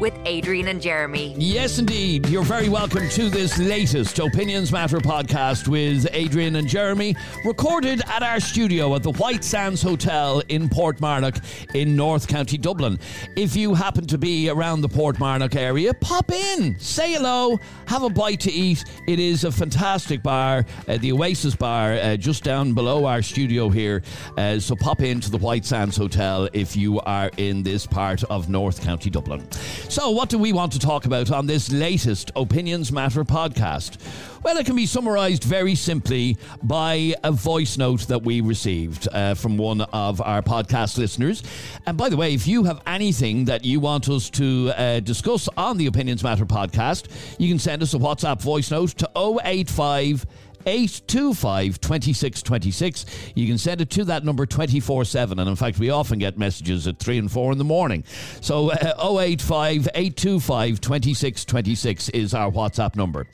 with Adrian and Jeremy. Yes, indeed. You're very welcome to this latest Opinions Matter podcast with Adrian and Jeremy, recorded at our studio at the White Sands Hotel in Portmarnock in North County Dublin. If you happen to be around the Portmarnock area, pop in, say hello, have a bite to eat. It is a fantastic bar, uh, the Oasis Bar, uh, just down below our studio here. Uh, so pop into the White Sands Hotel if you are in this part of North County Dublin. So, what do we want to talk about on this latest Opinions Matter podcast? Well, it can be summarized very simply by a voice note that we received uh, from one of our podcast listeners. And by the way, if you have anything that you want us to uh, discuss on the Opinions Matter podcast, you can send us a WhatsApp voice note to 085 825 2626. You can send it to that number 24 7. And in fact, we often get messages at 3 and 4 in the morning. So uh, 085 825 2626 is our WhatsApp number.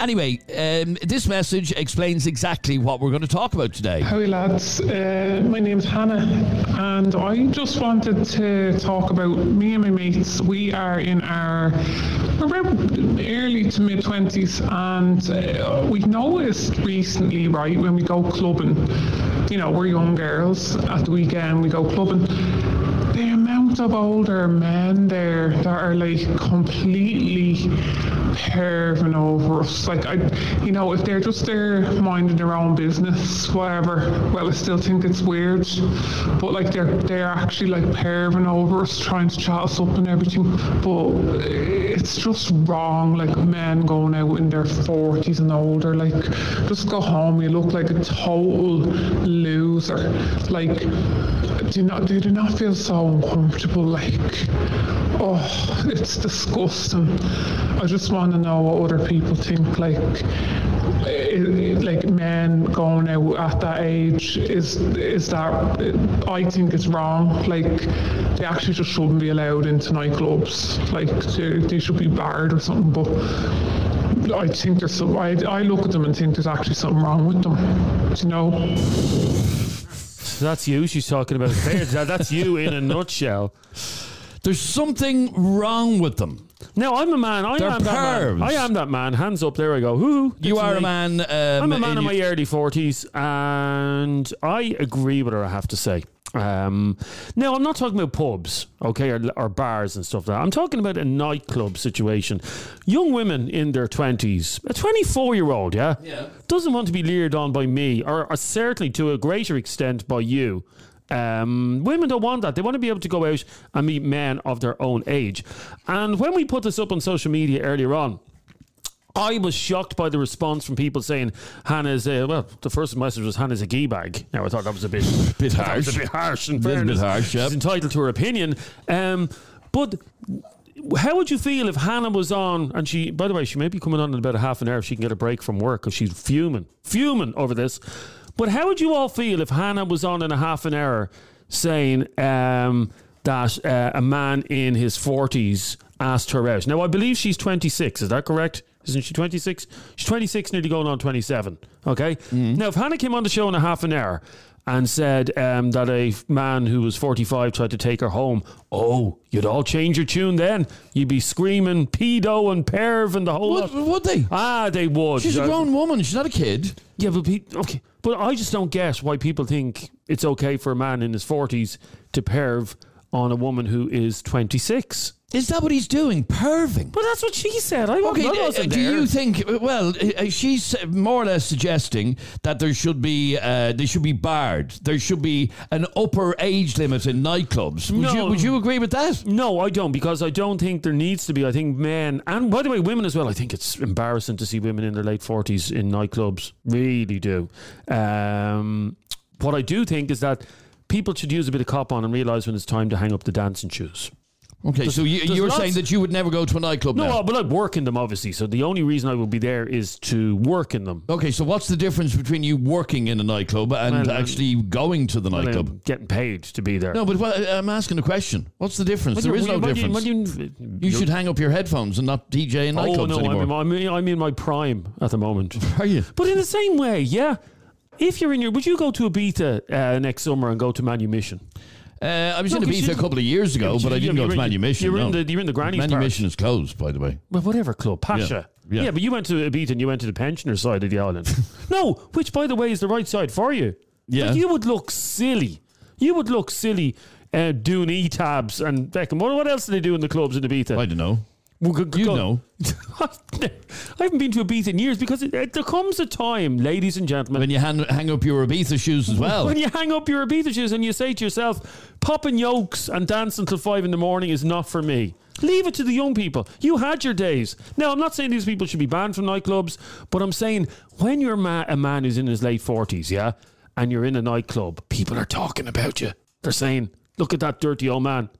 Anyway, um, this message explains exactly what we're going to talk about today. Howdy, lads. Uh, my name's Hannah, and I just wanted to talk about me and my mates. We are in our around early to mid 20s, and uh, we noticed recently, right, when we go clubbing, you know, we're young girls at the weekend, we go clubbing. Of older men there that are like completely perving over us. Like, I, you know, if they're just there minding their own business, whatever, well, I still think it's weird. But like, they're they're actually like perving over us, trying to chat us up and everything. But it's just wrong. Like men going out in their forties and older, like just go home. You look like a total loser. Like, do not do not feel so uncomfortable? Like, oh, it's disgusting. I just want to know what other people think. Like, i- like men going out at that age is is that I think it's wrong. Like, they actually just shouldn't be allowed into nightclubs. Like, they, they should be barred or something. But I think there's some. I, I look at them and think there's actually something wrong with them. You know? So that's you she's talking about. That- that's you in a nutshell. There's something wrong with them. No, I'm a man. I They're am that man. I am that man. Hands up. There I go. Who You are a man. Um, I'm a man in in my early forties, and I agree with her. I have to say. Um, now, I'm not talking about pubs, okay, or, or bars and stuff like that. I'm talking about a nightclub situation. Young women in their 20s, a 24 year old, yeah, doesn't want to be leered on by me, or, or certainly to a greater extent by you. Um, women don't want that. They want to be able to go out and meet men of their own age. And when we put this up on social media earlier on, I was shocked by the response from people saying Hannah's a well. The first message was Hannah's a gee bag. Now I thought that was a bit Bit was harsh. a bit harsh. In Little bit harsh, yep. she's entitled to her opinion. Um, but how would you feel if Hannah was on and she? By the way, she may be coming on in about a half an hour if she can get a break from work because she's fuming, fuming over this. But how would you all feel if Hannah was on in a half an hour saying um, that uh, a man in his forties asked her out? Now I believe she's twenty six. Is that correct? Isn't she 26? She's 26, nearly going on 27. Okay. Now, if Hannah came on the show in a half an hour and said um, that a man who was 45 tried to take her home, oh, you'd all change your tune then. You'd be screaming pedo and perv and the whole Would, lot. would they? Ah, they would. She's a grown woman. She's not a kid. Yeah, but pe- okay, but I just don't get why people think it's okay for a man in his forties to perv on a woman who is twenty six. Is that what he's doing? Perving. Well, that's what she said. I, Okay, I uh, wasn't do there. you think? Well, uh, she's more or less suggesting that there should be uh, they should be barred. There should be an upper age limit in nightclubs. Would you Would you agree with that? No, I don't because I don't think there needs to be. I think men and by the way, women as well. I think it's embarrassing to see women in their late forties in nightclubs. Really do. Um, what I do think is that people should use a bit of cop on and realize when it's time to hang up the dancing shoes. Okay, so you, there's you're saying that you would never go to a nightclub No, now? but I'd work in them obviously. So the only reason I would be there is to work in them. Okay, so what's the difference between you working in a nightclub and um, actually going to the nightclub? I'm getting paid to be there. no, but well, I'm asking a question. What's the difference? What there is you- no what do you- difference. you- you should hang up your headphones and not DJ in Oh nightclubs no, anymore. I'm, I'm, I'm in my prime at the moment. Are you? But in the same way, yeah. If you're in your, would you go to Ibiza uh, next summer and go to Manumission? Uh, I was No, in Ibiza a couple of years ago, Yeah, but I didn't go to Manumission. you were in the- you were in the granny's. Manumission is closed, by the way. Well, whatever club, Pacha. Yeah, yeah. but you went to Ibiza and you went to the pensioner side of the island. no, which by the way is the right side for you. Yeah. Like, you would look silly. You would look silly uh, doing e-tabs and Beckham. What, what else do they do in the clubs in Ibiza? I don't know. Well, go- go- You go- know. I haven't been to Ibiza in years because it, it, there comes a time, ladies and gentlemen, When you hang, hang up your Ibiza shoes as well. when you hang up your Ibiza shoes and you say to yourself, popping yolks and dancing till five in the morning is not for me. Leave it to the young people. You had your days. Now, I'm not saying these people should be banned from nightclubs, but I'm saying when you're ma- a man who's in his late 40s, yeah, and you're in a nightclub, people are talking about you. They're saying, look at that dirty old man.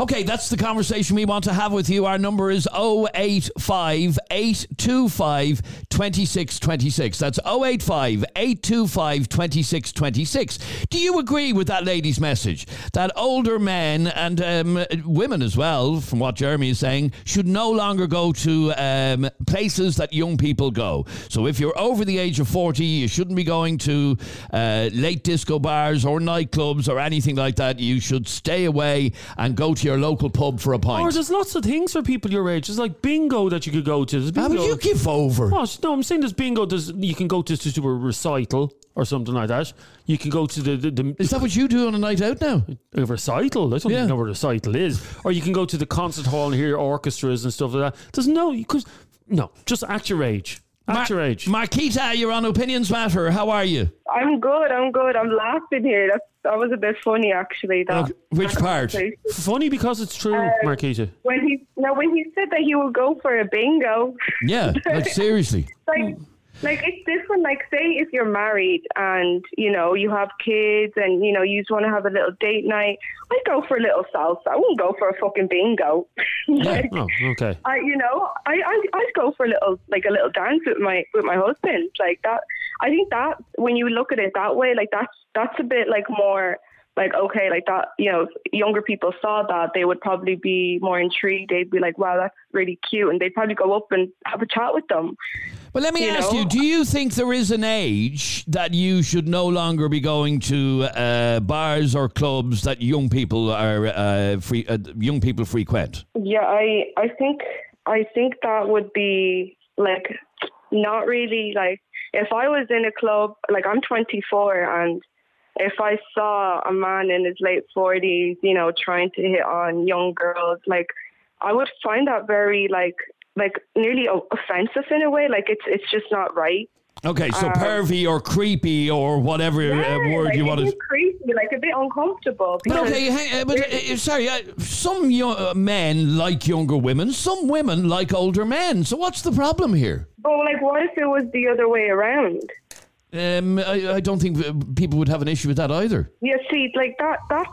Okay, that's the conversation we want to have with you. Our number is 085 825 2626. That's 085 825 2626. Do you agree with that lady's message that older men and um, women as well, from what Jeremy is saying, should no longer go to um, places that young people go? So if you're over the age of 40, you shouldn't be going to uh, late disco bars or nightclubs or anything like that. You should stay away and go to your local pub for a pint. Or there's lots of things for people your age. There's like bingo that you could go to. There's How would you give over? No, I'm saying there's bingo. There's you can go to, to, to a recital or something like that. You can go to the the, the Is that what you do on a night out now? a recital. I don't Yeah. even know what a recital is. Or you can go to the concert hall and hear orchestras and stuff like that. There's no because no, just act your age. Act your age. Marquita, you're on Opinions Matter. How are you? I'm good. I'm good. I'm laughing here. That's, that was a bit funny, actually. That, Okay, which that part? Funny because it's true, Uh, Marquita. When he no, when he said that he would go for a bingo, Yeah, like seriously. like, like it's different. Like, say if you're married and you know you have kids and you know you just want to have a little date night, I'd go for a little salsa. I wouldn't go for a fucking bingo. like, Oh, okay. I, you know, I, I, I'd go for a little, like a little dance with my, with my husband, like that. I think that when you look at it that way, like that's, that's a bit like more, like okay, like that. You know, younger people saw that, they would probably be more intrigued. They'd be like, wow, that's really cute, and they'd probably go up and have a chat with them. But let me You ask know? you: Do you think there is an age that you should no longer be going to uh, bars or clubs that young people are uh, free, uh, young people frequent? Yeah, I, I think, I think that would be like not really like if I was in a club, like I'm 24 and if I saw a man in his late 40s, you know, trying to hit on young girls, like I would find that very like like nearly offensive in a way. Like it's it's just not right. Okay, so Um, pervy or creepy or whatever uh, word like, you want to. creepy, like a bit uncomfortable. But okay, hang, uh, but uh, uh, sorry, uh, some yo- uh, men like younger women, some women like older men. So what's the problem here? But like, what if it was the other way around? Um, I, I don't think uh, people would have an issue with that either. Yeah, see, like that, that's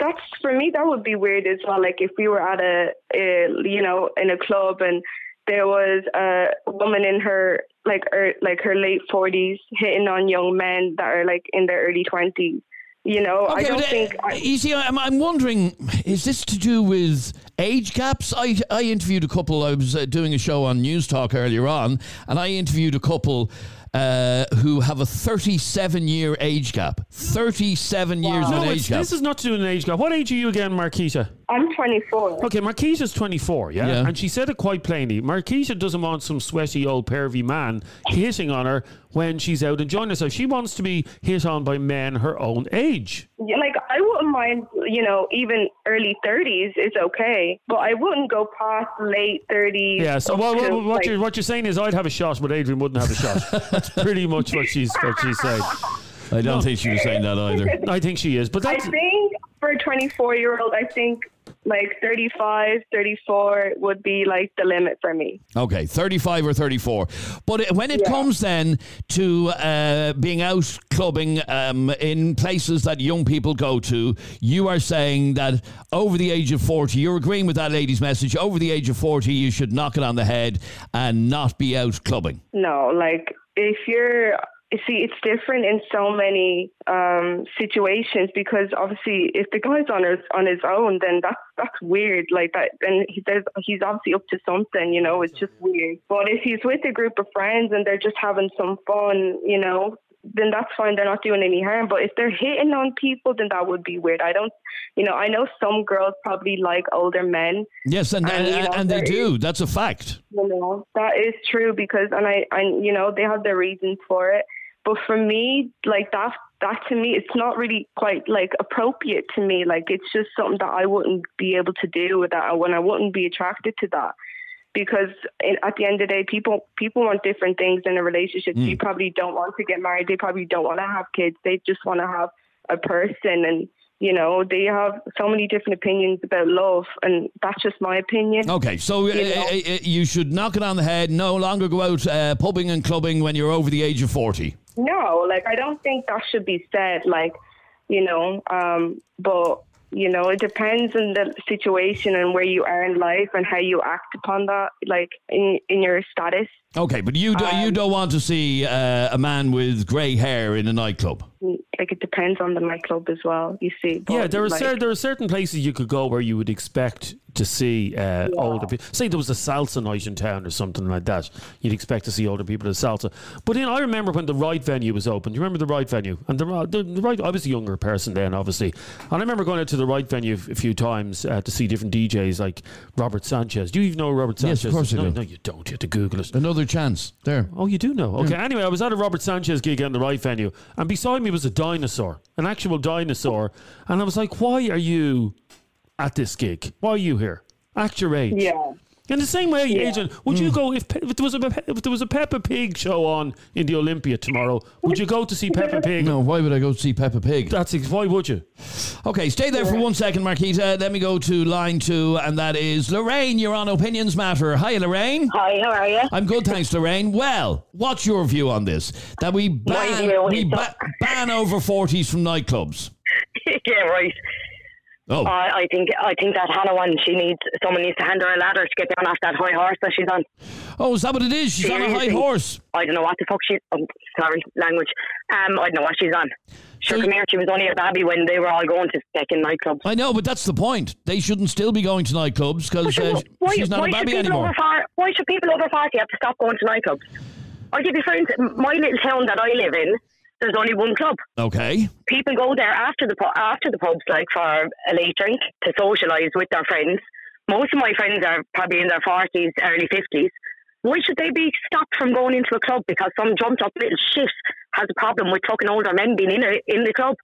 that's for me. That would be weird as well. Like if we were at a, a you know, in a club and there was a woman in her like er, like her late forties hitting on young men that are like in their early twenties. You know, I Okay, don't but, uh, think. I, you see, I'm, I'm wondering, is this to do with age gaps? I, I interviewed a couple. I was uh, doing a show on Newstalk earlier on, and I interviewed a couple uh, who have a 37 year age gap. 37 years of No, age gap. this is not to do with an age gap. What age are you again, Marquita? I'm 24. Okay, Marquita's 24, yeah? Yeah. And she said it quite plainly. Marquita doesn't want some sweaty old pervy man hitting on her when she's out and enjoying herself. She wants to be hit on by men her own age. Yeah, like I wouldn't mind, you know, even early 30s is okay, but I wouldn't go past late 30s. Yeah, so up what, what, what, like- you're, what you're saying is I'd have a shot, but Adrian wouldn't have a shot. That's pretty much what she's, what she's saying. I don't think she was saying that either. I think she is. But I that's, think for a 24 year old, I think like 35, 34 would be like the limit for me. Okay, 35 or 34. But it- when it Yeah. comes then to uh, being out clubbing um, in places that young people go to, you are saying that over the age of 40, you're agreeing with that lady's message, over the age of 40, you should knock it on the head and not be out clubbing. No, like if you're you see, it's different in so many um, situations because obviously, if the guy's on his on his own, then that's that's weird. Like that, and he, says he's obviously up to something. You know, it's just weird. But if he's with a group of friends and they're just having some fun, you know, then that's fine. They're not doing any harm. But if they're hitting on people, then that would be weird. I don't, you know, I know some girls probably like older men. Yes, and And, and, you know, and they do. That's a fact. You know, that is true because, and I, and you know, they have their reasons for it. But for me, like that, that to me, it's not really quite like appropriate to me. Like it's just something that I wouldn't be able to do with that, when I wouldn't be attracted to that. Because in, at the end of the day, people people want different things in a relationship. Hmm. You probably don't want to get married. They probably don't want to have kids. They just want to have a person, and you know they have so many different opinions about love, and that's just my opinion. Okay, so uh, You uh, uh, you should knock it on the head. No longer go out uh, pubbing and clubbing when you're over the age of 40. No, like I don't think that should be said. Like, you know, um, but you know, it depends on the situation and where you are in life and how you act upon that, like in in your status. Okay, but you do, Um, you don't want to see uh, a man with grey hair in a nightclub. Like it depends on the nightclub as well. You see, Yeah, there are like, cer- there are certain places you could go where you would expect to see uh, older people. Say there was a salsa night in town or something like that. You'd expect to see older people at salsa. But then I remember when the Wright Venue was open. Do you remember the Wright Venue? And the, the, the right, I was a younger person then, obviously, and I remember going out to the Wright Venue a few times uh, to see different DJs like Roger Sanchez. Do you even know Roger Yes, Sanchez? of course is? I no, do. no, you don't. You have to Google it. Another chance. There. Oh, you do know. Okay. Anyway, I was at a Roger Sanchez gig in the Wright Venue, and beside me was a dinosaur, an actual dinosaur, and I was like, "Why are you at this gig? Why are you here? Act your age." Yeah. In the same way, agent, would you go if, if there was a Pe- if there was a Peppa Pig show on in the Olympia tomorrow? Would you go to see Peppa Pig? No, why would I go to see Peppa Pig? That's ex- why would you? Okay, stay there for one second, Marquita. Let me go to line two, and that is Lorraine. You're on Opinions Matter. Hi, Lorraine. Hi, how are you? I'm good, thanks, Lorraine. Well, what's your view on this? That we ban, we ba- ban over 40s from nightclubs. yeah, right. Oh, I I think I think that Hannah one, she needs someone needs to hand her a ladder to get down off that high horse that she's on. oh, is that what it is? She's on a high horse. I don't know what the fuck she's. Oh, sorry, language. Um, I don't know what she's on. Sure, So- come here. She was only a baby when they were all going to second nightclubs. I know, but that's the point. They shouldn't still be going to nightclubs because uh, why, she's not why a baby anymore. over far, Why should people over forty have to stop going to nightclubs? I'll give you instance, my little town that I live in. There's only one club. Okay. people go there after the after the pubs, like for a late drink to socialise with their friends. Most of my friends are probably in their forties, early fifties. Why should they be stopped from going into a club because some jumped up little shit has a problem with fucking older men being in a, in the club?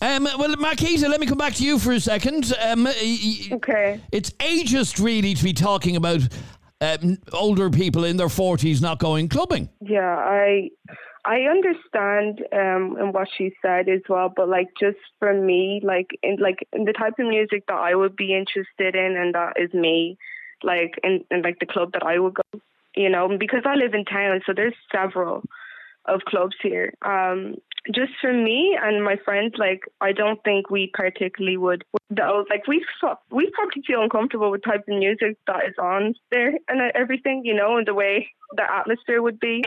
Um, well, Marquita, let me come back to you for a second. Um, y- y- Okay. It's ageist, really, to be talking about um, older people in their 40s not going clubbing. Yeah, I I understand um and what she said as well, but like just for me, like in like in the type of music that I would be interested in and that is me, like in, in like the club that I would go, you know, because I live in town, so there's several of clubs here. Um just for me and my friends, like I don't think we particularly would. Like we we probably feel uncomfortable with type of music that is on there and everything, you know, and the way the atmosphere would be.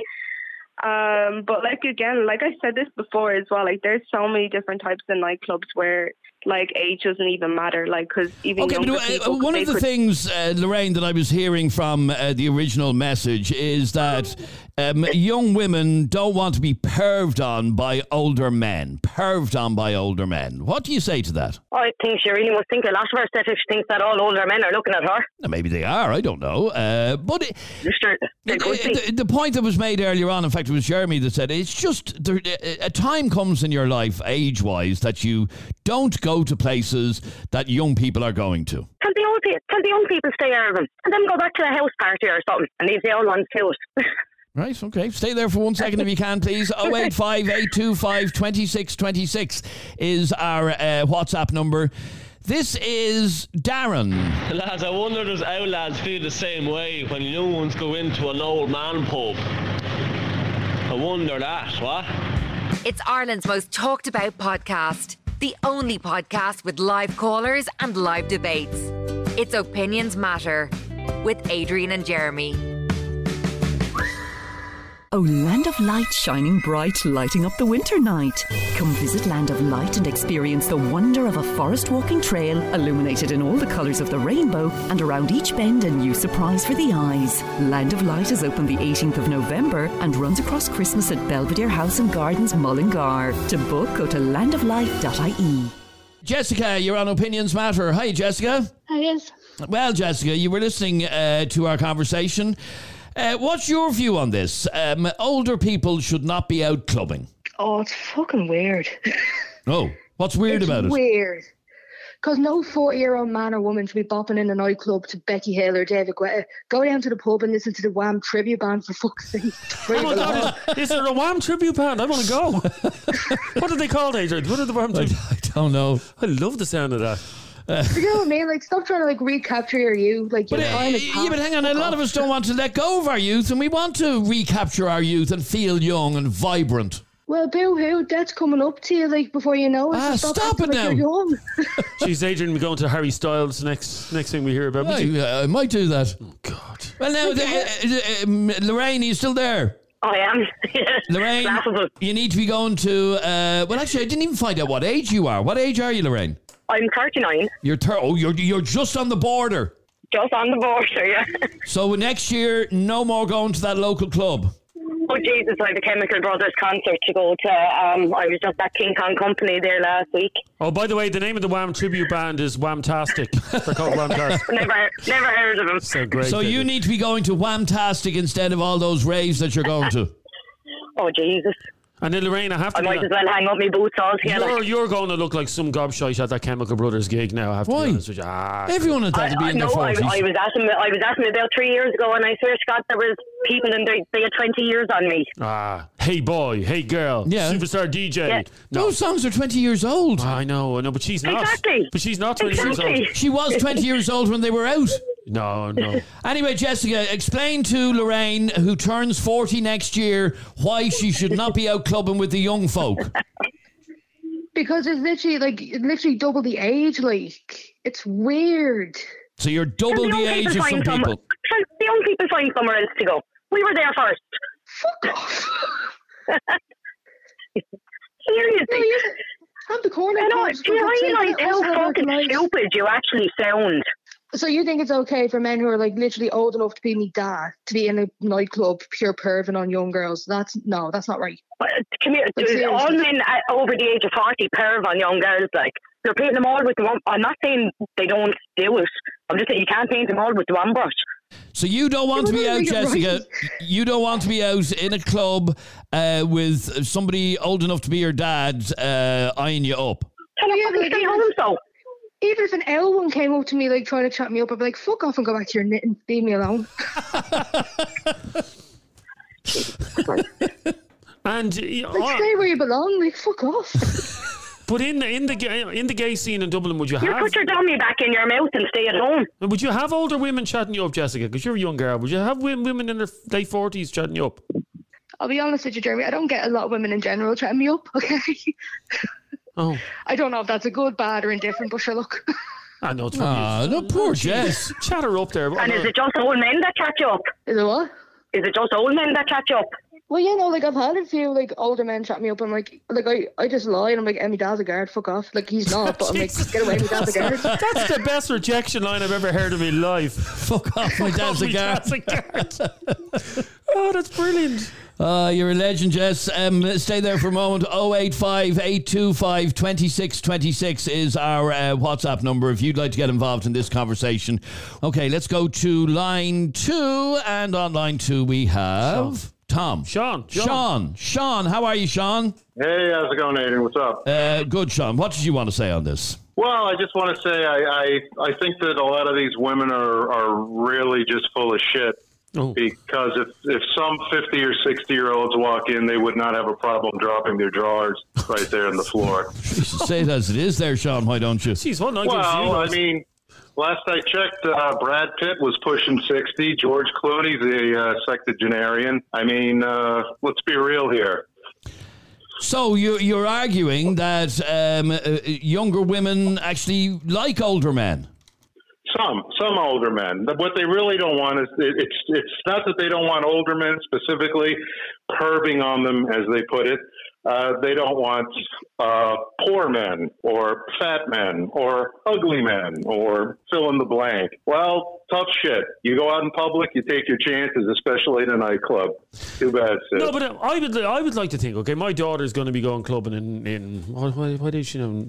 Um, but like again, like I said this before as well, like there's so many different types of nightclubs where like age doesn't even matter, like because even Okay, but younger uh, people, one of the could- things, uh, Lorraine, that I was hearing from uh, the original message is that um, young women don't want to be perved on by older men. Perved on by older men. What do you say to that? I think she really must think a lot of herself if she thinks that all older men are looking at her. Now, maybe they are, I don't know. Uh, but it, Sure, they could be. the, the point that was made earlier on, in fact, it was Jeremy that said it's just there, a time comes in your life, age wise, that you don't go to places that young people are going to. Tell the old people, tell the young people stay out of them, and then go back to a house party or something, and leave the old ones to it. Right, okay. Stay there for one second if you can, please. 085 825 2626 is our uh, WhatsApp number. This is Darren. Lads, I wonder does our lads feel the same way when young ones go into an old man pub? I wonder that, what? It's Ireland's most talked about podcast, the only podcast with live callers and live debates. It's Opinions Matter with Adrian and Jeremy. Oh, Land of Light shining bright, lighting up the winter night. Come visit Land of Light and experience the wonder of a forest walking trail illuminated in all the colours of the rainbow and around each bend a new surprise for the eyes. Land of Light is open the 18th of November and runs across Christmas at Belvedere House and Gardens, Mullingar. To book, go to landoflight.ie. Jessica, you're on Opinions Matter. Hi, Jessica. Hi, yes. Well, Jessica, you were listening uh, to our conversation. Uh, what's your view on this? Um, older people should not be out clubbing. Oh, it's fucking weird. Oh, what's weird it's about it? Weird. Because no 40 year old man or woman should be bopping in a nightclub to Becky Hill or David Guetta. Go down to the pub and listen to the Wham tribute band for fuck's sake. Oh my God, is, is there a Wham tribute band? I want to go. what are they called, Adrian? What are the Wham tribute? I don't know. I love the sound of that. you know what I mean? Like, stop trying to like recapture your youth. Like, your But, uh, time is yeah, but hang on. A lot of us don't want to let go of our youth, and we want to recapture our youth and feel young and vibrant. Well, boo hoo, that's coming up to you like before you know it. Ah, so stop it now. She's Adrian. We're going to Harry Styles next. Next thing we hear about. Would you- I, I might do that. Oh God. Well, now, the, uh, uh, um, Lorraine, are you still there? I am. Lorraine, you need to be going to. Uh, well, actually, I didn't even find out what age you are. What age are you, Lorraine? I'm 39, You're thir- oh, you're you're just on the border. just on the border, yeah. So next year, no more going to that local club. Oh Jesus, I have a Chemical Brothers concert to go to. Um, I was just at King Kong Company there last week. Oh, by the way, the name of the Wham tribute band is Whamtastic. They're called Whamtastic. Never, never heard of them. So great. So you need to be going to Whamtastic instead of all those raves that you're going to. Oh Jesus, And then Lorraine, I have to. I might as well hang up my boots altogether. You're, you're going to look like some gobshite at that Chemical Brothers gig now. I have to Why? be honest with you. Ah, Everyone had that to be I, in their no, I, forties. I was asking. I was at them about three years ago, and I swear to God, there was people in there. They had twenty years on me. ah, hey boy, hey girl, Yeah. superstar DJ. Yeah. No, Those songs are twenty years old. I know, I know, but she's not. Exactly. But she's not 20 years Exactly. old. She was twenty years old when they were out. No, no. Anyway, Jessica, explain to Lorraine, who turns 40 next year, why she should not be out clubbing with the young folk. because it's literally like it's literally double the age. Like, it's weird. So you're double And the age of some find people. somewhere- The young people find somewhere else to go. We were there first. Fuck off. Seriously. No, you have the corner. I know, do you for God's sake, realise how us have our fucking lives. stupid you actually sound? So you think it's okay for men who are like literally old enough to be me dad to be in a nightclub pure perving on young girls? That's no, that's not right. But, Come here, But all men over the age of 40 perv on young girls. Like, you're painting them all with the one. I'm not saying they don't do it. I'm just saying you can't paint them all with the one brush. So you don't want to be out, you're right. Jessica. You don't want to be out in a club uh, with somebody old enough to be your dad uh, eyeing you up. Tell Yeah, them fucking stay home, so. Even if an L one came up to me like trying to chat me up, I'd be like, "Fuck off and go back to your knitting. Leave me alone." And uh, Like, stay where you belong. Like, fuck off. but in the in the in the gay scene in Dublin, would you You have You put your dummy back in your mouth and stay at home. would you have older women chatting you up, Jessica? Because you're a young girl. Would you have wo- women in their late forties chatting you up? I'll be honest with you, Jeremy. I don't get a lot of women in general chatting me up. Okay. Oh, I don't know if that's a good, bad, or indifferent, but sure, look. I know it's Ah, no, poor Jess. Chat her up there. And is it just old men that catch you up? Is it what? Is it just old men that catch you up? Well, you know, like I've had a few like older men chat me up. and like, like I, I just lie and I'm like, "Emmy, dad's a guard. Fuck off." Like he's not, but I'm like, Jesus. "Get away, my dad's a guard." That's the best rejection line I've ever heard in my life. Fuck off, my dad's a My guard. dad's a guard. oh, that's brilliant. Uh, you're a legend, Jess. Um, stay there for a moment. 085 825 2626 is our uh, WhatsApp number if you'd like to get involved in this conversation. Okay, let's go to line two. And on line two, we have Tom. Sean, Sean. Sean. Sean, how are you, Sean? Hey, how's it going, Aiden? What's up? Uh, good, Sean. What did you want to say on this? Well, I just want to say I, I, I think that a lot of these women are, are really just full of shit. Oh. Because if, if some 50 or 60 year olds walk in, they would not have a problem dropping their drawers right there on the floor. Say it as it is there, Sean. Why don't you? Jeez, hold on. give us well, I you guys. mean, last I checked, uh, Brad Pitt was pushing 60. George Clooney's a uh, sexagenarian. I mean, uh, let's be real here. So you're, you're arguing that um, uh, younger women actually like older men? Some, some older men. What they really don't want is it's it's not that they don't want older men specifically curbing on them, as they put it. Uh, they don't want uh, poor men or fat men or ugly men or fill in the blank. Well, tough shit. You go out in public, you take your chances, especially in a nightclub. Too bad, Sid. No, but uh, I would I would like to think. Okay, my daughter's going to be going clubbing in in what, what, what is she now?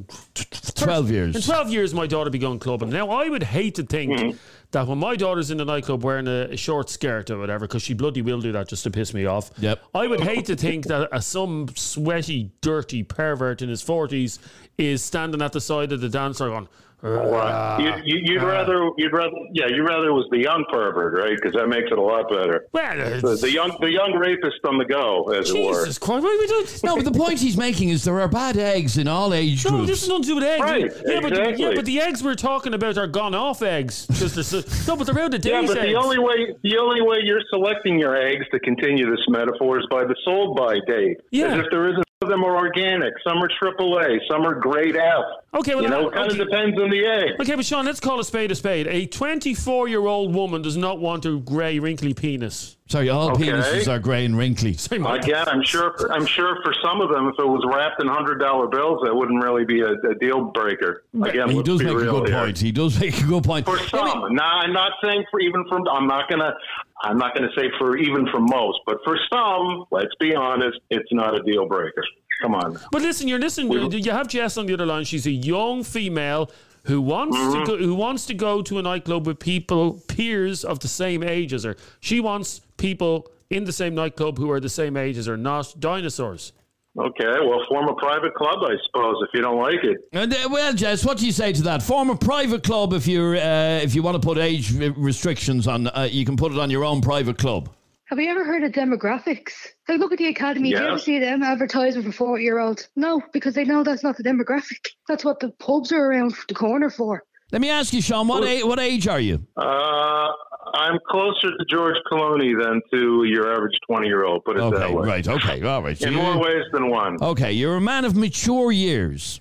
12 years. In twelve years, my daughter be going clubbing. Now, I would hate to think Mm-hmm. that when my daughter's in the nightclub wearing a, a short skirt or whatever, because she bloody will do that just to piss me off. Yep. I would hate to think that uh, some sweaty, dirty pervert in his forties is standing at the side of the dance floor going. Right. You, you, you'd Ah. rather, you'd rather, yeah, you'd rather it was the young pervert, right? Because that makes it a lot better. Well, The, the young, the young rapist on the go, as it were. Jesus Christ! Why we don't? No, but the point he's making is there are bad eggs in all age groups. No, this is nothing to do with eggs. Right, yeah, but the, yeah, but the eggs we're talking about are gone off eggs. Just the, no, but they're out of Yeah, but eggs. the only way the only way you're selecting your eggs to continue this metaphor is by the sold by date. Yeah. As if there isn't some of them are organic, some are AAA, some are grade F. Okay, well, you know, that- it kind okay. of depends on the egg. Okay, but Sean, let's call a spade a spade. A 24 year old woman does not want a grey, wrinkly penis. Sorry, all Okay. penises are grey and wrinkly. Sorry, Mike. Again, I'm sure. I'm sure for some of them, if it was wrapped in hundred dollar bills, that wouldn't really be a, a deal breaker. Again, He let's does make a good here. point. He does make a good point. For some, now I'm not saying for even from. I'm not gonna. I'm not gonna say for even for most, but for some, let's be honest, it's not a deal breaker. Come on. But listen, you're listening. You you have Jess on the other line. She's a young female who wants Mm-hmm. to go, who wants to go to a nightclub with people peers of the same age as her. She wants people in the same nightclub who are the same age as her, not dinosaurs. Okay, well, form a private club, I suppose, if you don't like it. And, uh, well, Jess, what do you say to that? Form a private club if you're uh, if you want to put age restrictions on. Uh, you can put it on your own private club. Have you ever heard of demographics? Like, look at the academy. Do you ever see them advertising for 40 year olds? No, because they know that's not the demographic. That's what the pubs are around the corner for. Let me ask you, Sean, what, a- what age are you? Uh, I'm closer to George Clooney than to your average 20 year old, put it that Okay, way. right, okay, all right. So In you're- more ways than one. Okay, you're a man of mature years.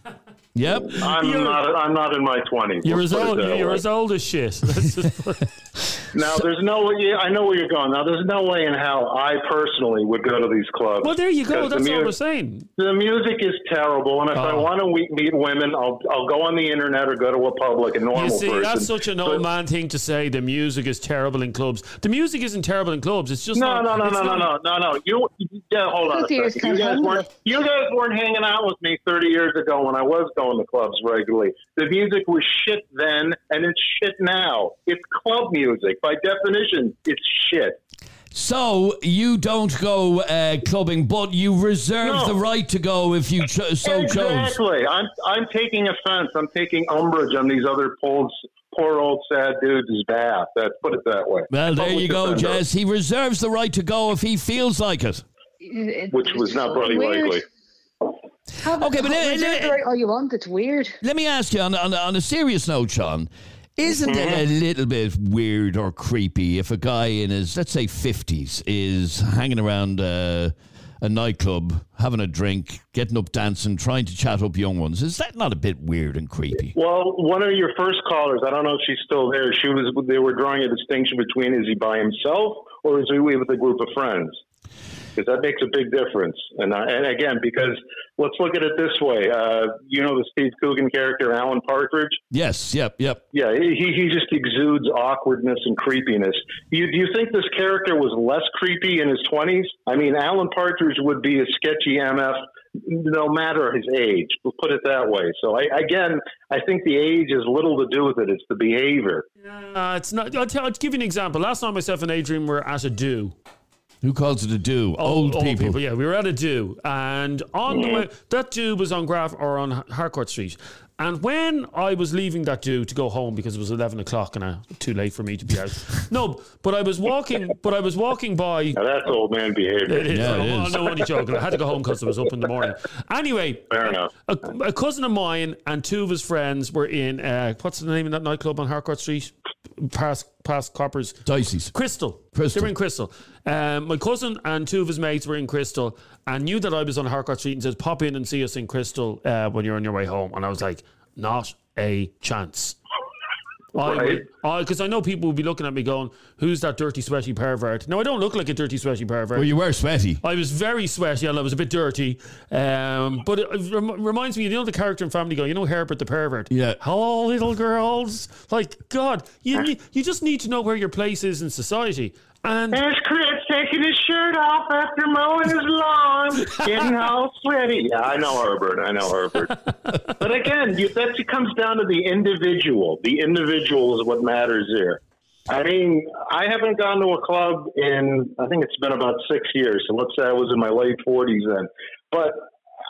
Yep. I'm You're- not. I'm not in my 20s. You're as old. You're as old as shit. Let's just put- Now, there's no way. I know where you're going. Now, there's no way in hell I personally would go to these clubs. well, there you go. the That's all mu- we're saying. The music is terrible, and if I Oh. want to meet, meet women, I'll I'll go on the internet or go to a public, a normal You see, person. that's such an old But- man thing to say. The music is terrible in clubs. The music isn't terrible in clubs. It's just No, not, no, no, no, no, not- no, no, no. You, yeah, hold on a second. You guys weren't. You guys weren't hanging out with me 30 years ago when I was going to clubs regularly. The music was shit then, and it's shit now. It's club music by definition. It's shit. So you don't go uh, clubbing, but you reserve No. the right to go if you cho- so chose. exactly. I'm I'm taking offense. I'm taking umbrage on these other poor, poor old sad dudes' bath. Let's put it that way. Well, there Public you go, defender, Jess. He reserves the right to go if he feels like it. It- Which was not bloody weird. likely. Have- Okay, but, reserve the right all you want. It's weird. Let me ask you on, on, on a serious note, Sean. Isn't it a Mm-hmm. little bit weird or creepy if a guy in his, let's say, 50s is hanging around uh, a nightclub, having a drink, getting up dancing, trying to chat up young ones? Is that not a bit weird and creepy? Well, one of your first callers, I don't know if she's still there. She was. They were drawing a distinction between is he by himself or is he with a group of friends? Because that makes a big difference. And uh, and again, because let's look at it this way. Uh, you know the Steve Coogan character, Alan Partridge. Yes, yep, yep. Yeah, he he just exudes awkwardness and creepiness. You, do you think this character was less creepy in his twenties? I mean, Alan Partridge would be a sketchy MF, no matter his age. We'll put it that way. So I, again, I think the age has little to do with it. It's the behavior. Uh, it's not. I'll, tell, I'll give you an example. Last night, myself and Adrian were at a do. Who calls it a do? Old, people. Yeah, we were at a do, and on the way, that do was on Graf or on Harcourt Street. And when I was leaving that do to go home because it was eleven o'clock and uh, too late for me to be out. no, but I was walking. But I was walking by. Now that's old man behavior. It is. Yeah, it I'm is. not only joking. I had to go home because I was up in the morning. Anyway, Fair enough. a, a cousin of mine and two of his friends were in uh, what's the name of that nightclub on Harcourt Street? Past past Coppers. Dicey's. Krystle. Krystle. They were in Krystle. Um, my cousin and two of his mates were in Krystle and knew that I was on Harcourt Street and said, pop in and see us in Krystle uh, when you're on your way home. And I was like, not a chance. I Right. because I know people will be looking at me going, "Who's that dirty, sweaty pervert?" No, I don't look like a dirty, sweaty pervert. Well, you were sweaty. I was very sweaty and I was a bit dirty. Um, but it rem- reminds me, you know, the character in Family Guy, you know, Herbert the pervert. Yeah. Hello, little girls. Like, God, you, you, you just need to know where your place is in society. And There's Chris taking his shirt off after mowing his lawn, getting all sweaty. Yeah, I know Herbert. I know Herbert. but again, you, that comes down to the individual. The individual is what matters here. I mean, I haven't gone to a club in, I think it's been about six years. So let's say I was in my late 40s then. But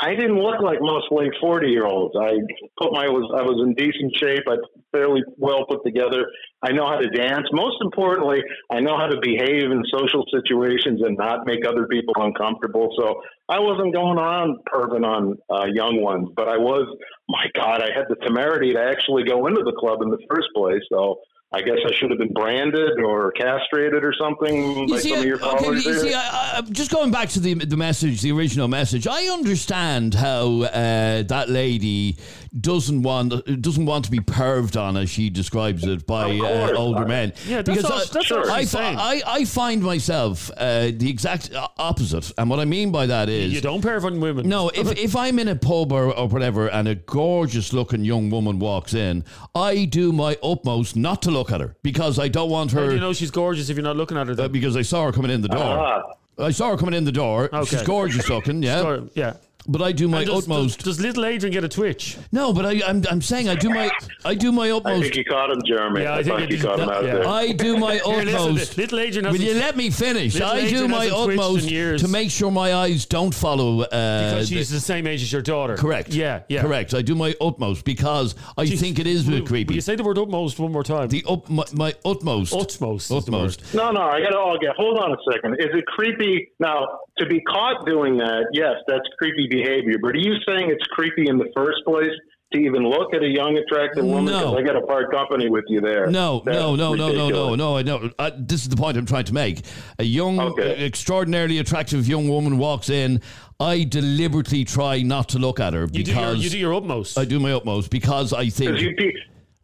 I didn't look like most late 40 year olds. I put my, was, I was in decent shape. I fairly well put together. I know how to dance. Most importantly, I know how to behave in social situations and not make other people uncomfortable. So I wasn't going around perving on uh, young ones, but I was, my God, I had the temerity to actually go into the club in the first place. So I guess I should have been branded or castrated or something by some of your uh, okay, you see, I, I, just going back to the the message, the original message. I understand how uh, that lady doesn't want doesn't want to be perved on, as she describes it, by Of uh, older men. Yeah, that's all- I, that's all I, she's saying. I, I find myself uh, the exact opposite, and what I mean by that is you don't perv on women. no, if, if I'm in a pub or, or whatever and a gorgeous looking young woman walks in, I do my utmost not to look at her because I don't want How her. do you know she's gorgeous if you're not looking at her. uh, because I saw her coming in the door. Ah. I saw her coming in the door. She's gorgeous looking, yeah. Or- yeah. But I do my does, utmost. Does, does little Adrian get a twitch? no, but I, I'm, I'm saying I do my I do my utmost. I utmost. think you caught him, Jeremy. Yeah, I I, think thought you caught him out yeah. there. I do my Here, listen, utmost. little Adrian Will you let me finish? Little I do my utmost to make sure my eyes don't follow. Uh, Because she's the same age as your daughter. correct. Yeah, yeah. Correct. I do my utmost because I Jeez, think it is a will- creepy. Will you say the word utmost one more time? the up, my, my utmost. utmost. Utmost. No, no, I got to all get. Hold on a second. Is it creepy? Now, to be caught doing that, yes, that's creepy behavior. But are you saying it's creepy in the first place to even look at a young, attractive woman? No. 'Cause I got to part company with you there. No, That's no, no, no, no, no, ridiculous. no. I know. Uh, this is the point I'm trying to make. A young, Okay. Uh, extraordinarily attractive young woman walks in. I deliberately try not to look at her You do, your, because you do your utmost. I do my utmost because I think Because you,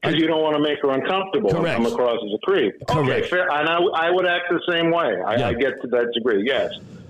because you don't want to make her uncomfortable Correct. and come across as a creep. Correct. Okay, fair. And I, I would act the same way. I, Yeah. I get to that degree, yes.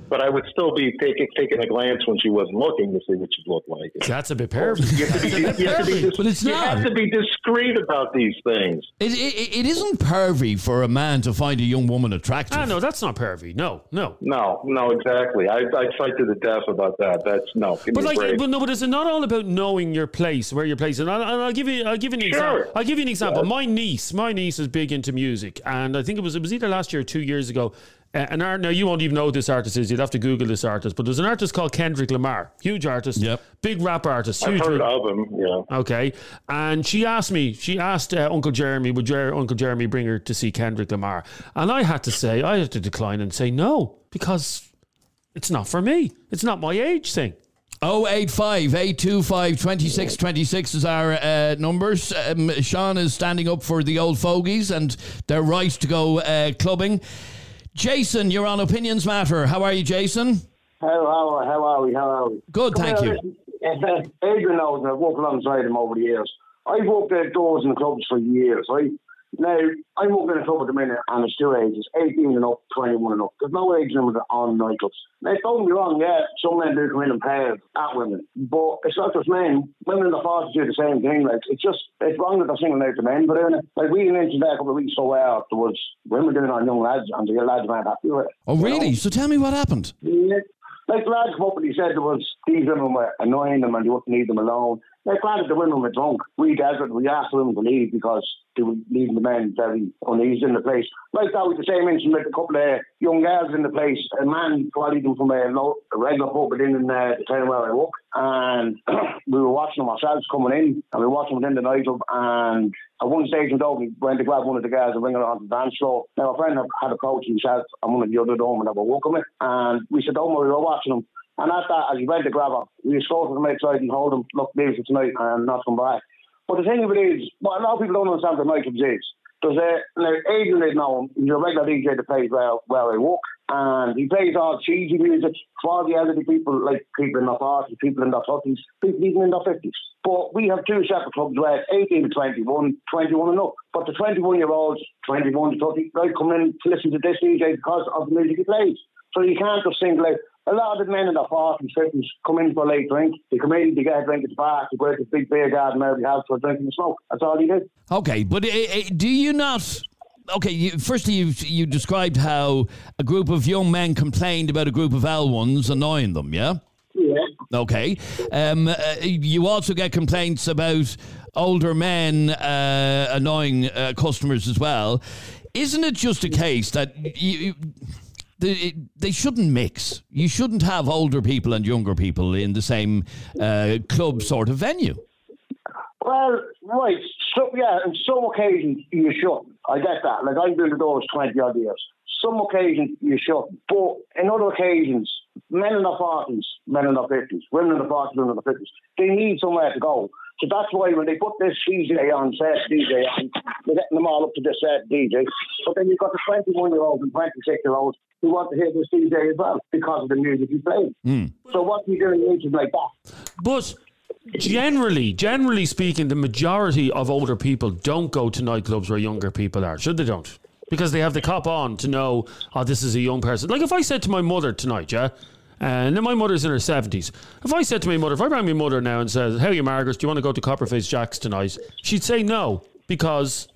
But I would still be taking taking a glance when she wasn't looking to see what she looked like. That's a bit pervy. You have to be, you have to be, dis- But it's you not. have to be discreet about these things. it, it, it isn't pervy for a man to find a young woman attractive. ah, no, that's not pervy. No, no. No, no, exactly. I, I fight to the death about that. That's no. But like, but no, but it's not all about knowing your place, where your place is? And I'll, and I'll give you, I'll give you an Sure. example. I'll give you an example. My niece, my niece is big into music, and I think it was it was either last year or two years ago. Uh, an art now you won't even know who this artist is. You'd have to Google this artist. But there's an artist called Kendrick Lamar, huge artist, Yep. big rap artist, I've huge. heard of him. Yeah. Okay, and she asked me. She asked uh, Uncle Jeremy, would Jer- Uncle Jeremy bring her to see Kendrick Lamar? And I had to say, I had to decline and say no because it's not for me. It's not my age thing. 085 825 2626 is our uh, numbers. Um, Sean is standing up for the old fogies and their right to go uh, clubbing. Jason, you're on Opinions Matter. How are you, Jason? How, how, how are we? How are we? Good, Come thank you. Adrian knows me. I've worked alongside him over the years. I've worked outdoors in clubs for years, right? Now, I'm in a club at the minute, and it's two ages 18 and up, 21 and up. There's no age limit on nightclubs. Now, don't get me wrong, yeah, some men do come in and pay at women, but it's not just men. Women in the forties do the same thing. Like, it's just, it's wrong that they're singling out the men, but then, like, we mentioned that a couple of weeks ago, was women doing it on young lads, and the lads weren't happy with it. Oh, really? So tell me what happened. Yeah. Like the lads come up and he said there was these women were annoying them and you wouldn't leave them alone. Like granted the women were drunk. We desert we asked the women to leave because they were leaving the men very uneasy in the place. Like that with the same incident with a couple of young girls in the place. A man followed them from a, low, a regular pub within uh, the town where I work and we were watching them ourselves coming in and we were watching them within the nightclub and at one stage in we went to grab one of the girls and bring her onto the dance floor. Now a friend had, approached himself and one of the other women that were working with and we said, don't worry, we were watching them. And at that, as he went to grab her, we escorted him outside and hold him, look, leave for tonight and not come back. But the thing of it is, what a lot of people don't understand the nightclubs is, there's a, now Adrian didn't know him, he's a regular DJ that plays where, where I work, and he plays all cheesy music for the elderly people, like people in their 40s, people in their 30s, people even in their 50s. But we have two separate clubs where it's 18 to 21, 21 and up. But the 21 year olds, 21 to 30, they come in to listen to this DJ because of the music he plays. So you can't just single out. A lot of the men in their 40s, 50s come in for a late drink. They come in, they get a drink at the bar, they go to the big beer garden where we have for a drink and smoke. That's all you do. Okay, but uh, uh, do you not? Okay, you, firstly, you you described how a group of young men complained about a group of L ones annoying them. Yeah. Yeah. Okay. Um, uh, you also get complaints about older men uh, annoying uh, customers as well. Isn't it just a case that you, you they, they shouldn't mix? You shouldn't have older people and younger people in the same uh, club sort of venue. Well, right. So, yeah, on some occasions you shouldn't. I get that. Like, I've been to those 20 odd years. Some occasions you shouldn't. But in other occasions, men in their 40s, men in their 50s, women in their 40s, women in their 50s, they need somewhere to go. So that's why when they put this DJ on, set DJ on, they're getting them all up to this set DJ. But then you've got the 21 year olds and 26 year olds who want to hear this DJ as well because of the music he's playing. Hmm. So what do you do in ages like that? But generally, generally speaking, the majority of older people don't go to nightclubs where younger people are. Should they don't? Because they have the cop on to know, oh, this is a young person. Like if I said to my mother tonight, yeah, and then my mother's in her 70s. If I said to my mother, if I rang my mother now and says, How are you, Margaret? Do you want to go to Copperface Jack's tonight? She'd say no because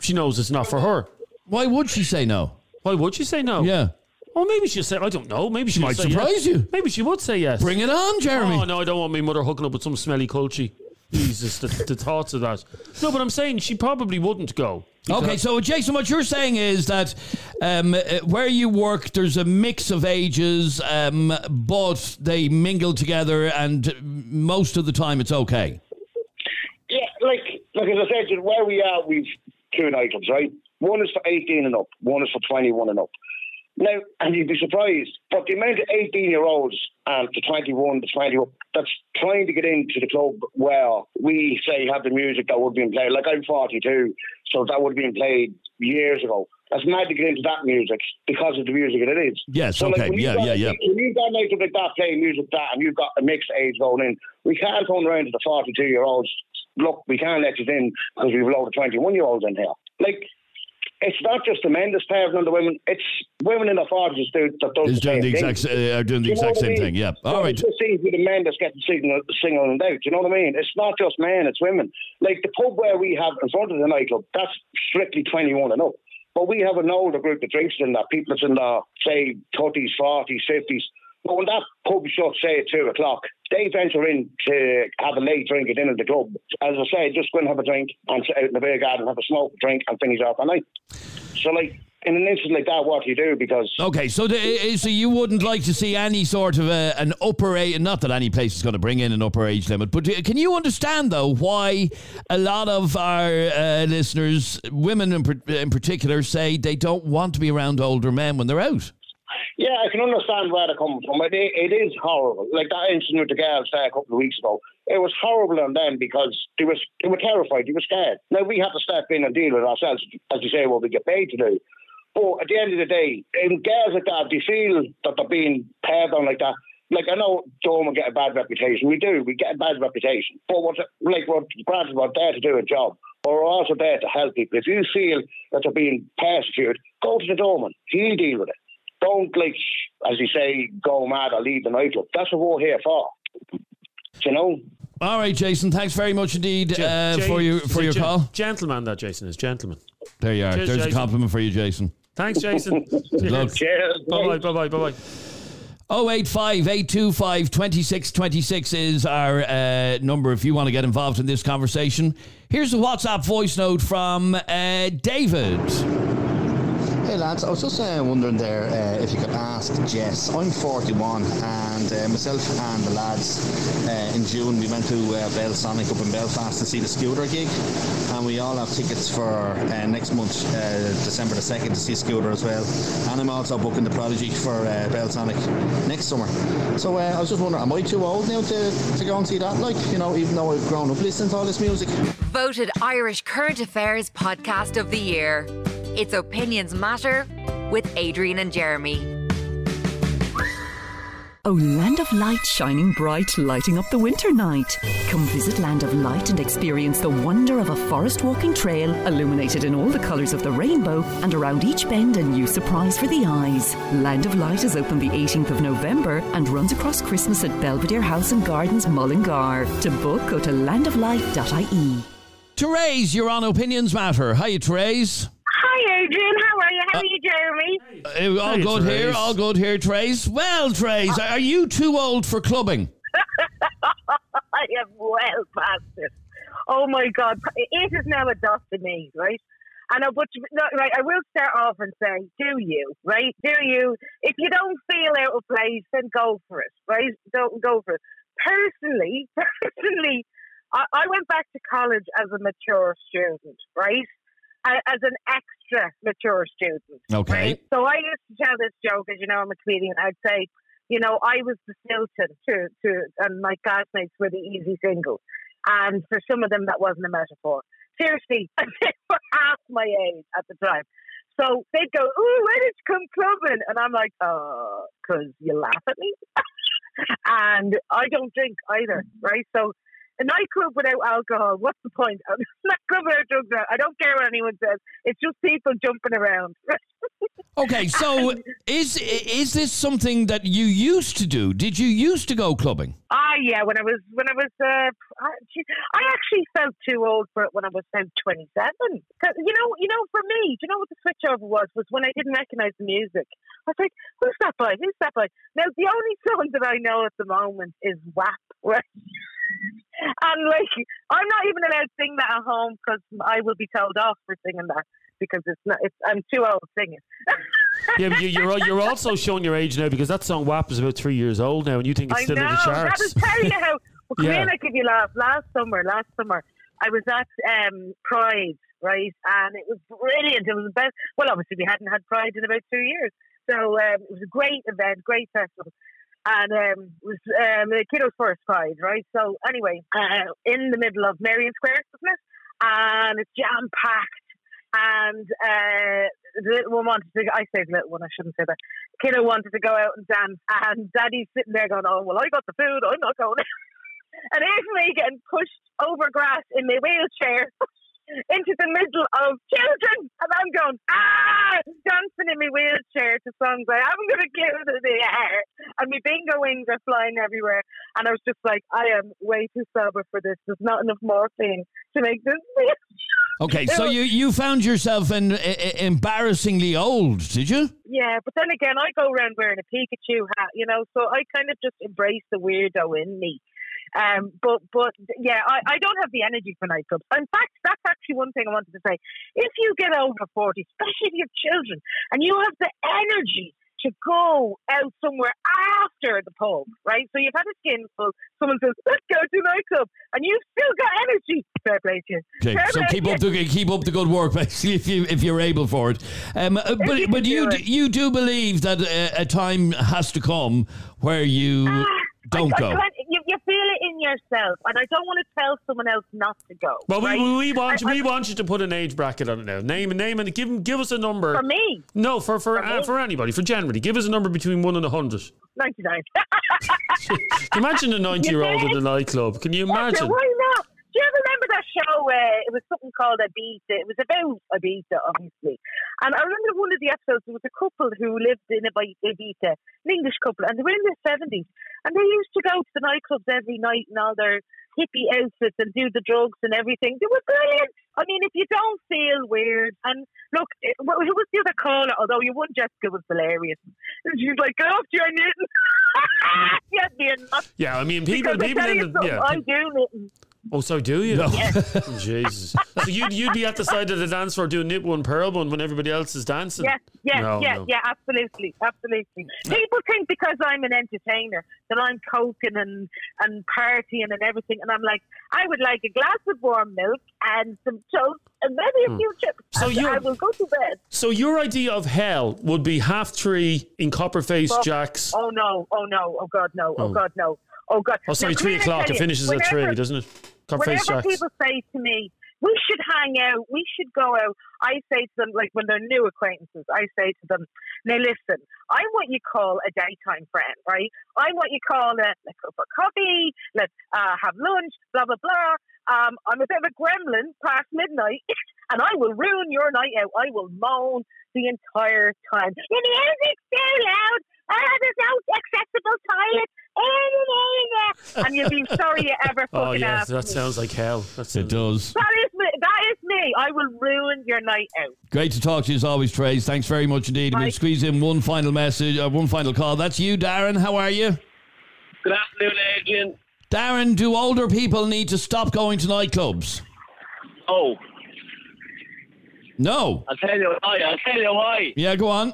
she knows it's not for her. Why would she say no? Why would she say no? Yeah. Oh, maybe she'll say, I don't know. Maybe she might say surprise yes. you. Maybe she would say yes. Bring it on, Jeremy. Oh, no, I don't want my mother hooking up with some smelly culture. Jesus, the, the thoughts of that. No, but I'm saying she probably wouldn't go. Okay, so Jason, what you're saying is that um, uh, where you work, there's a mix of ages, um, but they mingle together, and most of the time it's okay. Yeah, like like as I said, where we are, we've two nightclubs, right? One is for 18 and up, one is for 21 and up. Now, and you'd be surprised, but the amount of 18 year olds and the 21 to 20 up that's trying to get into the club where we say have the music that would be played. Like I'm 42, so that would have been played years ago. That's mad to get into that music because of the music that it is. Yes, So, okay, you've yeah, got- yeah, yeah. When you've got like like that playing music that, and you've got a mixed age going in, we can't turn around to the 42 year olds. Look, we can't let you in because we've a load of 21 year olds in here. Like, it's not just the men that's paying on the women; it's women in their 40s that do that does the doing the exact uh, are doing the Do exact I same mean? thing. Yeah. So All right. It just to the men that's getting signal, singling out. You know what I mean? It's not just men; it's women. Like the pub where we have in front of the nightclub, that's strictly 21 and up. But we have an older group that drinks in that. People that's in their say 30s, 40s, 50s. But when that pub shuts, say at two o'clock, they venture in to have a late drink at end of the club. As I say, just go and have a drink and sit out in the beer garden, have a smoke, drink, and finish off the night. So, like in an instance like that, what do you do? Because Okay, so the, uh, so you wouldn't like to see any sort of a, an upper age, not that any place is going to bring in an upper age limit, but uh, can you understand though why a lot of our uh, listeners, women in, in particular, say they don't want to be around older men when they're out? Yeah, I can understand where they're coming from. It, it is horrible. Like that incident with the girls there a couple of weeks ago. It was horrible on them because they was they were terrified, they were scared. Now we have to step in and deal with ourselves, as you say, what we get paid to do. But at the end of the day, in girls like that, they feel that they're being paid on like that. Like I know Dorman get a bad reputation. We do, we get a bad reputation. But what like what granted we're there to do a job. But we're also there to help people. If you feel that they're being persecuted, go to the Dorman. He'll deal with it don't like, as you say, go mad or leave the nightclub. That's what we're here for. You know. All right, Jason. Thanks very much indeed uh, Jay- for your for your gen- call. Gentleman, that Jason is gentleman. There you are. Cheers, There's a compliment for you, Jason. Thanks, Jason. luck. Cheers. Bye bye. Bye bye. Bye bye. 085 825 2626 is our uh, number if you want to get involved in this conversation. Here's a WhatsApp voice note from uh, David. Hey lads, I was just uh, wondering there uh, if you could ask Jess. I'm 41 and uh, myself and the lads uh, in June we went to uh, Belsonic up in Belfast to see the Scooter gig and we all have tickets for uh, next month, December the 2nd to see Scooter as well. And I'm also booking the Prodigy for Belsonic next summer. So I was just wondering, am I too old now to, to go and see that? Like, you know, even though I've grown up listening to all this music. Voted Irish Current Affairs Podcast of the Year. It's Opinions Matter with Adrian and Jeremy. Oh, Land of Light shining bright, lighting up the winter night. Come visit Land of Light and experience the wonder of a forest walking trail illuminated in all the colours of the rainbow and around each bend a new surprise for the eyes. Land of Light is open the 18th of November and runs across Christmas at Belvedere House and Gardens, Mullingar. To book, go to landoflight.ie. Therese, you're on Opinions Matter. Hiya, Therese. Hi, Adrian. How are you? How are you, Jeremy? Uh, all Hey, good here, all good here, Trace. Well, Therese, are you too old for clubbing? I am well past it. Oh my God, it is now adopted me, right? And I, but no, right, I will start off and say, do you, right? Do you? If you don't feel out of place, then go for it, right? Don't go for it. Personally, personally, I, I went back to college as a mature student, right? As an extra mature student. Okay. Right? So I used to tell this joke, as you know, I'm a comedian. I'd say, you know, I was the Stilton to, to, and my classmates were the easy single. And for some of them, that wasn't a metaphor. Seriously, they were half my age at the time. So they'd go, ooh, where did you come clubbing? And I'm like, uh, because you laugh at me. and I don't drink either, right? So a nightclub without alcohol, what's the point? I'm not club without drugs. I don't care what anyone says. It's just people jumping around. Okay, so is is this something that you used to do? Did you used to go clubbing? Ah, yeah. When I was, when I was, uh, I I actually felt too old for it when I was about twenty-seven. 'Cause, You know, you know, for me, do you know what the switchover was? Was when I didn't recognise the music. I was like, "Who's that by? Who's that by?" Now, the only song that I know at the moment is WAP, right? And like, I'm not even allowed to sing that at home because I will be told off for singing that because it's not. It's I'm too old singing. Yeah, but you- you're you're also showing your age now because that song WAP is about three years old now, and you think it's I still know. in the charts. That will tell you how. Well, come Yeah. I give you laugh. Last summer, last summer, I was at um, Pride, right, and it was brilliant. It was the best. Well, obviously, we hadn't had Pride in about two years, so um, it was a great event, great festival. And um, it was um, kiddos' first Pride, right? So anyway, uh, in the middle of Merrion Square, isn't it? And it's jam packed. And uh, the little one wanted to. I say the little one. I shouldn't say that. Kiddo wanted to go out and dance, and Daddy's sitting there going, "Oh well, I got the food. I'm not going." and here's me getting pushed over grass in my wheelchair into the middle of children, and I'm going ah, dancing in my wheelchair to songs "I'm gonna give it the air," and my are flying everywhere, and I was just like, "I am way too sober for this. There's not enough morphine to make this." Okay, so you, you found yourself in, i- embarrassingly old, did you? Yeah, but then again, I go around wearing a Pikachu hat, you know, so I kind of just embrace the weirdo in me. Um, but but yeah, I, I don't have the energy for nightclubs. In fact, that's actually one thing I wanted to say. If you get over forty, especially if you have children, and you have the energy to go out somewhere after the pub, right? So you've had a skinful. Someone says, "Let's go to nightclub," and you've still got energy. Fair play to you. Okay, Fair so keep up you. the keep up the good work, basically, if you if you're able for it. Um, uh, but you but you do you do believe that a, a time has to come where you don't I, I go. can't- you, you feel it in yourself, and I don't want to tell someone else not to go. Well, we, right? we, we want I- we I- want you to put an age bracket on it now. Name and name and give give us a number. For me? No, for for For uh, for anybody, for generally. Give us a number between one and a hundred. 99. Imagine a ninety year old in a nightclub. Can you Yeah, imagine? why not? Do you remember that show? Uh, it was something called Ibiza. It was about Ibiza, obviously. And I remember one of the episodes, there was a couple who lived in Ibi- Ibiza, an English couple, and they were in their 70s. And they used to go to the nightclubs every night in all their hippie outfits and do the drugs and everything. They were brilliant. I mean, if you don't feel weird, and look, it, who was the other caller? Although you one Jessica was hilarious. And she was like, get off your knitting. yeah, I mean, people Because I people tell in the yeah. I do knitting. Oh, so do you? No. Jesus. So you'd you'd be at the side of the dance floor doing nip one, purl one when everybody else is dancing. Yeah, yeah, No, yeah, no. yeah, absolutely, absolutely. People think because I'm an entertainer that I'm coking and and partying and everything, and I'm like, I would like a glass of warm milk and some toast and maybe a Hmm. few chips. So and you're- I will go to bed. So your idea of hell would be half three in Copperface Fuck. Jacks. Oh no! Oh no! Oh god! No! Oh, Oh. god! No! Oh god! Oh, sorry, Now, three come here, I o'clock. It finishes at three, doesn't it? Copperface Whenever people say to me, we should hang out. We should go out. I say to them, like when they're new acquaintances, I say to them, now listen, I'm what you call a daytime friend, right? I'm what you call a let's go for coffee, let's uh, have lunch, blah blah blah. Um, I'm a bit of a gremlin past midnight, and I will ruin your night out. I will moan the entire time. The music's too loud. Ah, there's no accessible toilet. And you'll be sorry you ever fucking Oh yeah, asked that me. sounds like hell. That's It does. That is me. That is me. I will ruin your night out. Great to talk to you as always, Trace. Thanks very much indeed. We'll squeeze in one final message, uh, one final call. That's you, Darren. How are you? Good afternoon, Adrian. Darren, do older people need to stop going to nightclubs? Oh, No. I'll tell you why. I'll tell you why. Yeah, go on.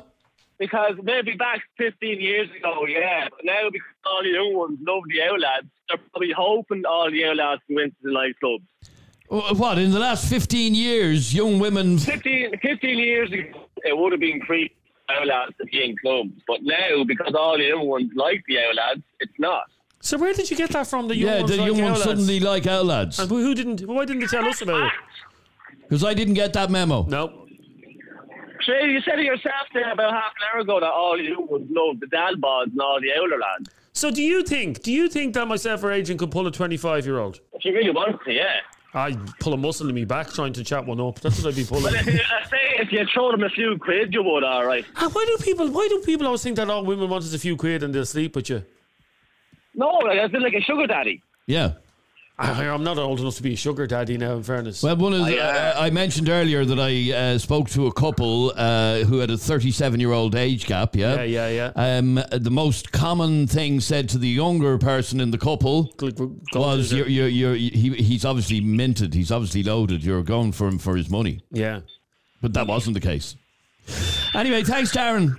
Because maybe back 15 years ago, yeah. But now, because all the young ones love the outlads, they're probably hoping all the outlads go into the nightclubs. What, in the last 15 years, young women. 15, 15 years ago, it would have been free for outlads to be in clubs. But now, because all the young ones like the outlads, it's not. So where did you get that from? The young Yeah, ones the like young ones suddenly like outlads. And who didn't? Why didn't they tell us about it? Because I didn't get that memo. No. Shay, you said it yourself there about half an hour ago that all you young ones love the dad bods and all the outlaw lads. So do you think? Do you think that myself or Adrian could pull a twenty-five-year-old? If you really want to, yeah. I'd pull a muscle in me back trying to chat one up. That's what I'd be pulling. But if you, I say if you throw them a few quid, you would, all right. Ah, why do people? Why do people always think that all women want is a few quid and they'll sleep with you? No, like, I feel like a sugar daddy. Yeah. I, I'm not old enough to be a sugar daddy now. In fairness. Well, one of the, I, uh, uh, I mentioned earlier that I uh, spoke to a couple uh, who had a 37 year old age gap. Yeah, Yeah, yeah, yeah. Um, the most common thing said to the younger person in the couple was, you're, you're, you're, he, "He's obviously minted. He's obviously loaded. You're going for him for his money." yeah. But that wasn't the case. Anyway, thanks, Darren.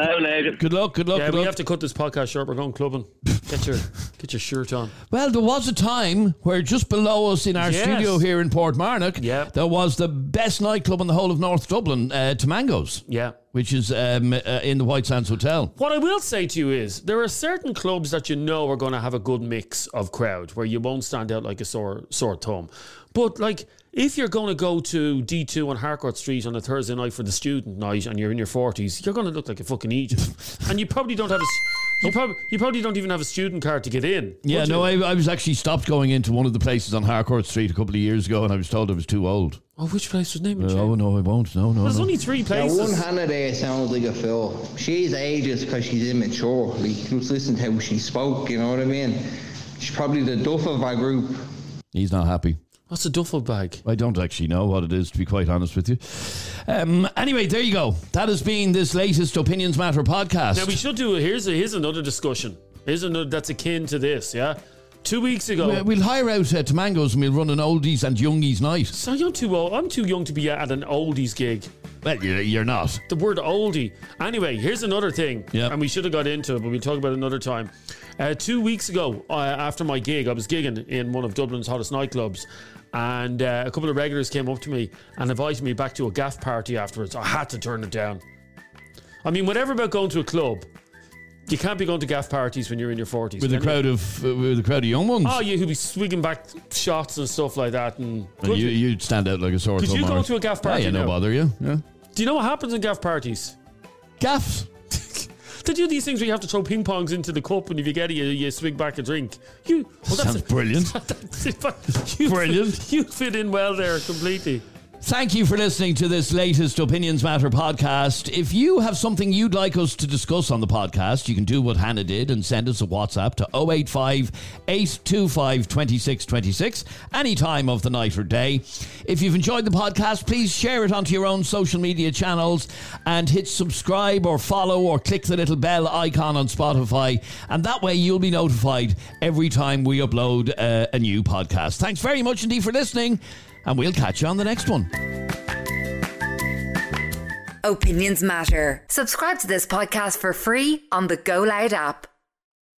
Good luck. Good luck. Yeah, good we luck. have to cut this podcast short. We're going clubbing. Get your get your shirt on. Well, there was a time where just below us in our Yes. studio here in Portmarnock, Yep. there was the best nightclub in the whole of North Dublin, uh, Tamangos. Yeah. Which is um, uh, in the White Sands Hotel. What I will say to you is there are certain clubs that you know are going to have a good mix of crowd where you won't stand out like a sore sore thumb. But like if you're going to go to D2 on Harcourt Street on a Thursday night for the student night and you're in your 40s, you're going to look like a fucking Egypt. and you probably don't have a s- you probably you probably don't even have a student card to get in. Yeah, no. I, I was actually stopped going into one of the places on Harcourt Street a couple of years ago and I was told I was too old. Oh, which place was named? Uh, oh, no, I won't. No, no. There's no. only three Now, places. one Hannah there sounds like a fool. She's ages because she's immature. Like, just listen to how she spoke, you know what I mean? She's probably the duff of our group. He's not happy. What's a duffel bag? I don't actually know what it is, to be quite honest with you. Um, anyway, there you go. That has been this latest Opinions Matter podcast. Now we should do. Here's a, here's another discussion. Here's another that's akin to this. Yeah, two weeks ago. We- We'll hire out uh, Tamangos and we'll run an oldies and youngies night. So you're too old. I'm too young to be at an oldies gig. Well, you're, you're not. The word oldie. Anyway, here's another thing. Yep. And we should have got into it, but we'll talk about it another time. Uh, two weeks ago, uh, after my gig, I was gigging in one of Dublin's hottest nightclubs. And uh, a couple of regulars came up to me and invited me back to a gaff party afterwards. I had to turn it down. I mean, whatever about going to a club, you can't be going to gaff parties when you're in your 40s. With a you? crowd of uh, with a crowd of young ones. Oh, you who'd be swigging back shots and stuff like that. And Well, you, you'd stand out like a sore thumb. you go to a gaff Yeah, party yeah, no bother you. Yeah. Do you know what happens in gaff parties? Gaffs. They do these things where you have to throw ping pongs into the cup, and if you get it, you, you swig back a drink. You well, Sounds brilliant. you Brilliant. Fit, you fit in well there completely. Thank you for listening to this latest Opinions Matter podcast. If you have something you'd like us to discuss on the podcast, you can do what Hannah did and send us a WhatsApp to 085 825 2626 any time of the night or day. If you've enjoyed the podcast, please share it onto your own social media channels and hit subscribe or follow or click the little bell icon on Spotify. And that way you'll be notified every time we upload uh, a new podcast. Thanks very much indeed for listening and we'll catch you on the next one. Opinions matter. Subscribe to this podcast for free on the Go Loud app.